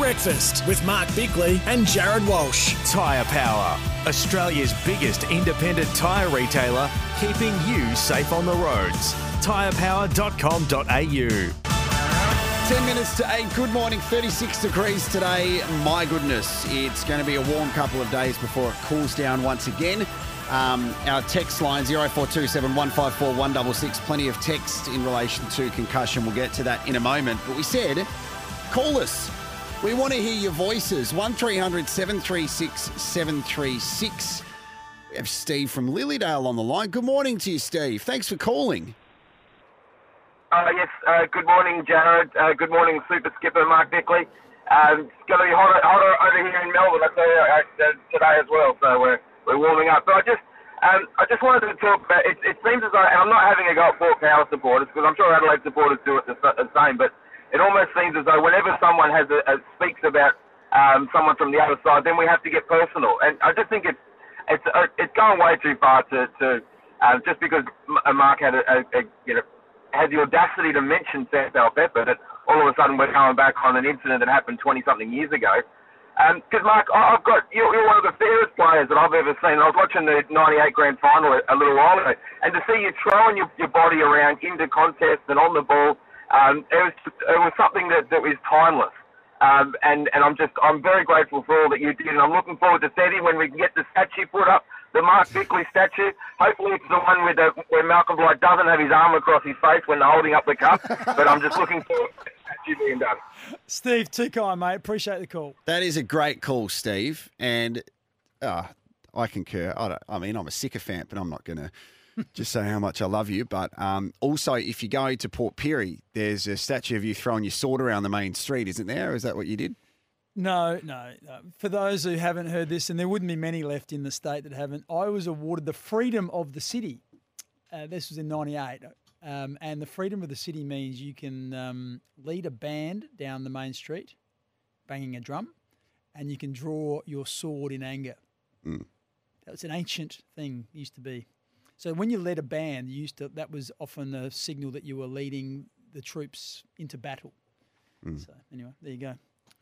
Breakfast with Mark Bickley and Jared Walsh. Tyre Power, Australia's biggest independent tyre retailer, keeping you safe on the roads. Tyrepower.com.au. 10 minutes to 8. Good morning. 36 degrees today. My goodness, it's going to be a warm couple of days before it cools down once again. Um, our text line 0427 154 166. Plenty of text in relation to concussion. We'll get to that in a moment. But we said, call us. We want to hear your voices. 1300 736 736. We have Steve from Lilydale on the line. Good morning to you, Steve. Thanks for calling. Uh, yes, uh, good morning, Jared. Uh, good morning, Super Skipper Mark Bickley. Um, it's going to be hotter, hotter over here in Melbourne, I tell you, uh, today as well. So we're we're warming up. But I just um, I just wanted to talk about. It, it seems as though and I'm not having a go at Port Power supporters because I'm sure Adelaide supporters do it the, the same. But it almost seems as though whenever someone has a, a speaks about um, someone from the other side, then we have to get personal. And I just think it's it's uh, it's going way too far to to uh, just because Mark had a, a, a you know had the audacity to mention Sam Powell-Pepper that all of a sudden we're going back on an incident that happened 20 something years ago. Because, um, Mark, I've got, you're, you're, one of the fairest players that I've ever seen. I was watching the 98 grand final a, a little while ago, and to see you throwing your, your body around into contests and on the ball, um, it was it was something that, that was timeless. Um, and, and I'm just, I'm very grateful for all that you did, and I'm looking forward to Teddy when we can get the statue put up the Mark Bickley statue. Hopefully, it's the one with the, where Malcolm Blight doesn't have his arm across his face when they're holding up the cup. but I'm just looking forward to the statue being done. Steve, too kind, mate. Appreciate the call. That is a great call, Steve. And uh, I concur. I, I mean, I'm a sycophant, but I'm not going to just say how much I love you. But um, also, if you go to Port Pirie, there's a statue of you throwing your sword around the main street, isn't there? Is that what you did? No, no, no. For those who haven't heard this, and there wouldn't be many left in the state that haven't, I was awarded the freedom of the city. Uh, this was in '98, um, and the freedom of the city means you can um, lead a band down the main street, banging a drum, and you can draw your sword in anger. Mm. That was an ancient thing. Used to be. So when you led a band, you used to that was often a signal that you were leading the troops into battle. Mm. So anyway, there you go.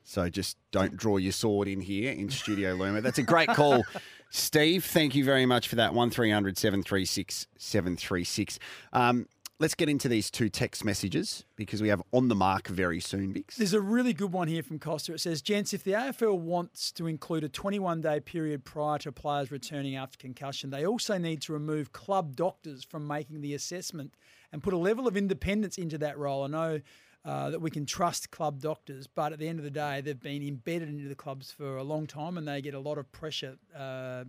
So just don't draw your sword in here in Studio Luma. That's a great call, Steve. Thank you very much for that. 1300 736 736. Um, let's get into these two text messages because we have on the mark very soon, Bicks. There's a really good one here from Costa. It says, Gents, if the AFL wants to include a 21 day period prior to players returning after concussion, they also need to remove club doctors from making the assessment and put a level of independence into that role. I know uh, that we can trust club doctors. But at the end of the day, they've been embedded into the clubs for a long time and they get a lot of pressure. Uh,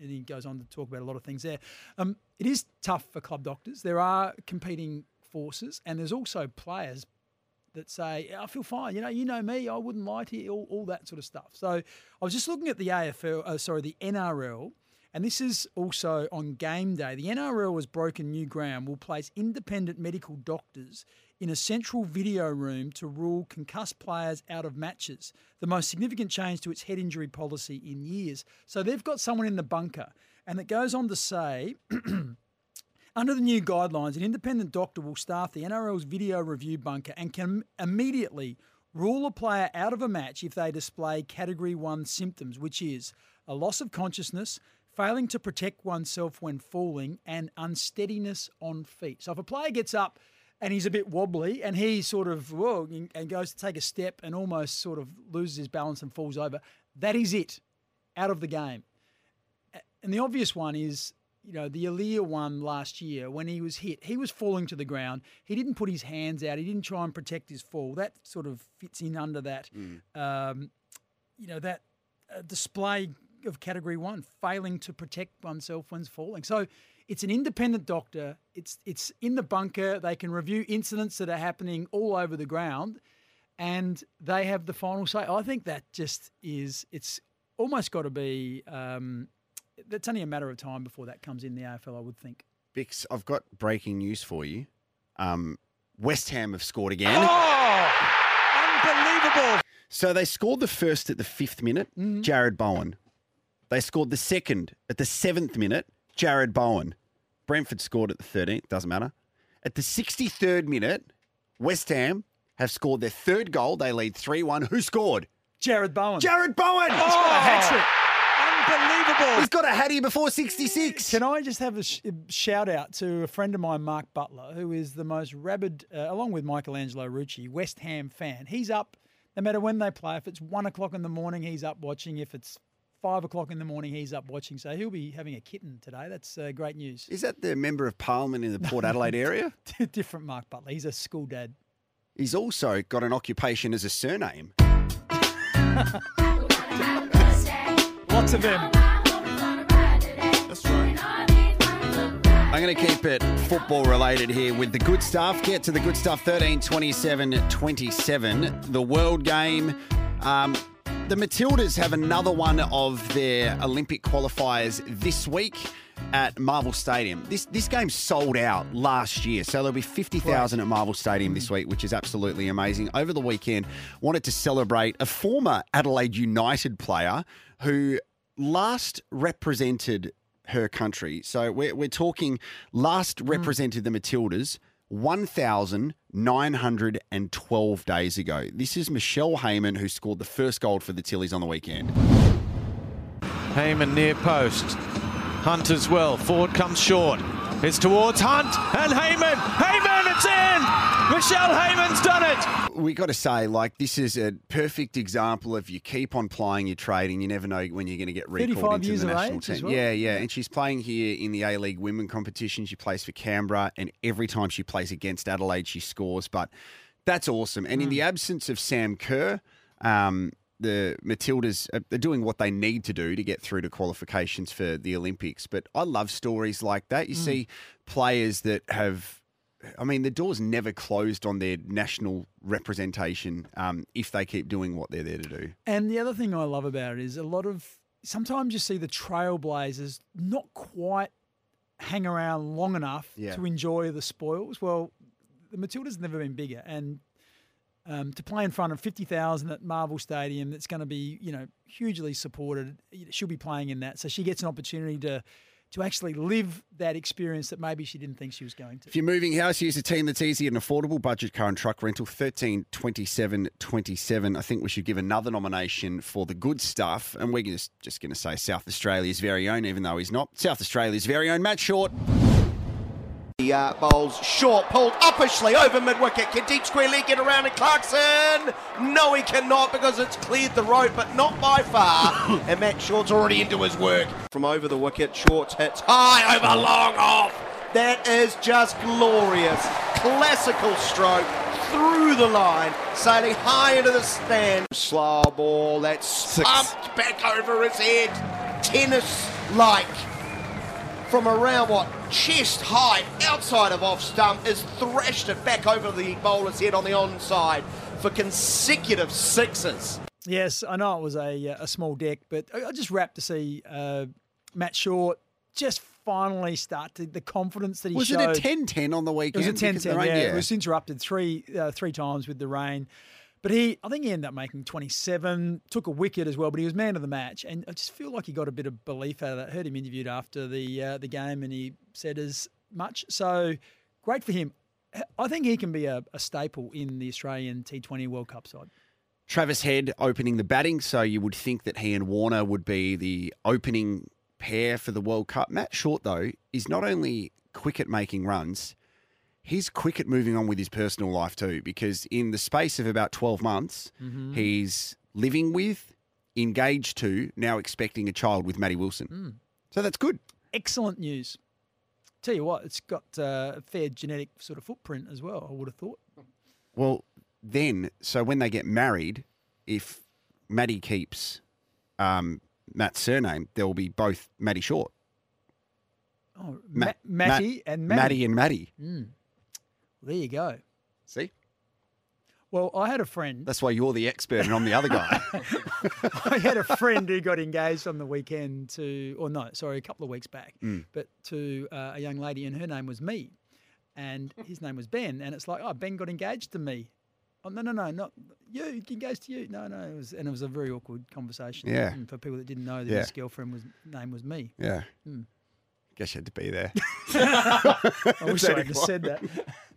and he goes on to talk about a lot of things there. Um, it is tough for club doctors. There are competing forces and there's also players that say, I feel fine. You know, you know me, I wouldn't lie to you, all, all that sort of stuff. So I was just looking at the AFL, uh, sorry, the NRL. And this is also on game day. The NRL has broken new ground, will place independent medical doctors in a central video room to rule concussed players out of matches, the most significant change to its head injury policy in years. So they've got someone in the bunker, and it goes on to say. Under the new guidelines, an independent doctor will staff the NRL's video review bunker and can immediately rule a player out of a match if they display Category 1 symptoms, which is a loss of consciousness, failing to protect oneself when falling, and unsteadiness on feet. So if a player gets up and he's a bit wobbly, and he sort of whoa, and goes to take a step and almost sort of loses his balance and falls over. That is it, out of the game. And the obvious one is, you know, the Aliir one last year when he was hit, he was falling to the ground. He didn't put his hands out. He didn't try and protect his fall. That sort of fits in under that, mm. um, you know, that uh, display of Category One, failing to protect oneself when falling. So it's an independent doctor. It's it's in the bunker. They can review incidents that are happening all over the ground, and they have the final say. I think that just is. It's almost got to be. Um, it's only a matter of time before that comes in the AFL. I would think. Bicks, I've got breaking news for you. Um, West Ham have scored again. Oh, unbelievable! So they scored the first at the fifth minute, mm-hmm. Jarrod Bowen. They scored the second at the seventh minute, Jarrod Bowen. Brentford scored at the 13th, doesn't matter. At the 63rd minute, West Ham have scored their third goal. They lead 3 1. Who scored? Jarrod Bowen. Jarrod Bowen. He's got a hat trick. Unbelievable. He's got a hattie before 66. Can I just have a sh- shout out to a friend of mine, Mark Butler, who is the most rabid, uh, along with Michelangelo Rucci, West Ham fan. He's up no matter when they play. If it's one o'clock in the morning, he's up watching. If it's five o'clock in the morning, he's up watching. So he'll be having a kitten today. That's uh, great news. Is that the member of parliament in the Port Adelaide area? Different Mark Butler. He's a school dad. He's also got an occupation as a surname. Lots of them. I'm going to keep it football related here with the good stuff. Get to the good stuff 13 27 27. The world game. Um, the Matildas have another one of their Olympic qualifiers this week at Marvel Stadium. This this game sold out last year, so there'll be 50,000 at Marvel Stadium this week, which is absolutely amazing. Over the weekend, wanted to celebrate a former Adelaide United player who last represented her country. So we're, we're talking last mm. represented the Matildas 1,912 days ago. This is Michelle Heyman who scored the first goal for the Tillies on the weekend. Heyman near post. Hunt as well. Ford comes short. It's towards Hunt and Heyman. Heyman, it's in! Michelle Heyman's done it! We got to say, like, this is a perfect example of you keep on playing your trade and you never know when you're going to get recalled 35 into years the of national age as team. well. Yeah, yeah. And she's playing here in the A League women competition. She plays for Canberra, and every time she plays against Adelaide, she scores. But that's awesome. And in Hmm. the absence of Sam Kerr, um, the Matildas are doing what they need to do to get through to qualifications for the Olympics. But I love stories like that. You see players that have I mean, the door's never closed on their national representation um, if they keep doing what they're there to do. And the other thing I love about it is a lot of sometimes you see the trailblazers not quite hang around long enough Yeah. to enjoy the spoils. Well, the Matildas never been bigger, and um, to play in front of fifty thousand at Marvel Stadium, that's going to be you know hugely supported. She'll be playing in that, so she gets an opportunity to to actually live that experience that maybe she didn't think she was going to. If you're moving house, use a team that's easy and affordable. Budget car and truck rental, 13 27 27. I think we should give another nomination for the good stuff. And we're just, just going to say South Australia's very own, even though he's not. South Australia's very own Matt Short. He uh, bowls short, pulled uppishly over mid wicket. Can deep square leg get around it? Clarkson? No, he cannot because it's cleared the road, but not by far. and Matt Short's already into his work. From over the wicket, Short hits high over long off. That is just glorious. Classical stroke through the line, sailing high into the stand. Slow ball that's pumped back over his head. Tennis like from around what chest height outside of off stump is thrashed it back over the bowler's head on the onside for consecutive sixes. Yes, I know it was a uh, a small deck, but I I just wrapped to see uh, Matt Short just finally start to the confidence that he Was showed. Was it a 10 10 on the weekend? It weekend? was a 10 because of 10, the yeah. rain? It was interrupted three uh, three times with the rain. But he, I think he ended up making 27, took a wicket as well, but he was man of the match. And I just feel like he got a bit of belief out of that. I heard him interviewed after the uh, the game and he said as much. So great for him. I think he can be a, a staple in the Australian T20 World Cup side. Travis Head opening the batting, so you would think that he and Warner would be the opening pair for the World Cup. Matt Short, though, is not only quick at making runs, he's quick at moving on with his personal life too, because in the space of about 12 months, he's living with, engaged to, now expecting a child with Maddie Wilson. So that's good. Excellent news. Tell you what, it's got uh, a fair genetic sort of footprint as well, I would have thought. Well, then, so when they get married, if Maddie keeps um, Matt's surname, there will be both Maddie Short. Oh, Ma- Ma- Matty Matt- and Maddie. Maddie and Maddie. There you go. See? Well, I had a friend. That's why you're the expert and I'm the other guy. I had a friend who got engaged on the weekend to, or no, sorry, a couple of weeks back, Mm. but to uh, a young lady, and her name was me, and his name was Ben, and it's like, oh, Ben got engaged to me. Oh no, no, no, not you. He engaged to you? No, no. It was, and it was a very awkward conversation. Yeah. mm, For people that didn't know that Yeah. his girlfriend was name was me. yeah. Hmm. Guess you had to be there. I wish I had just said that.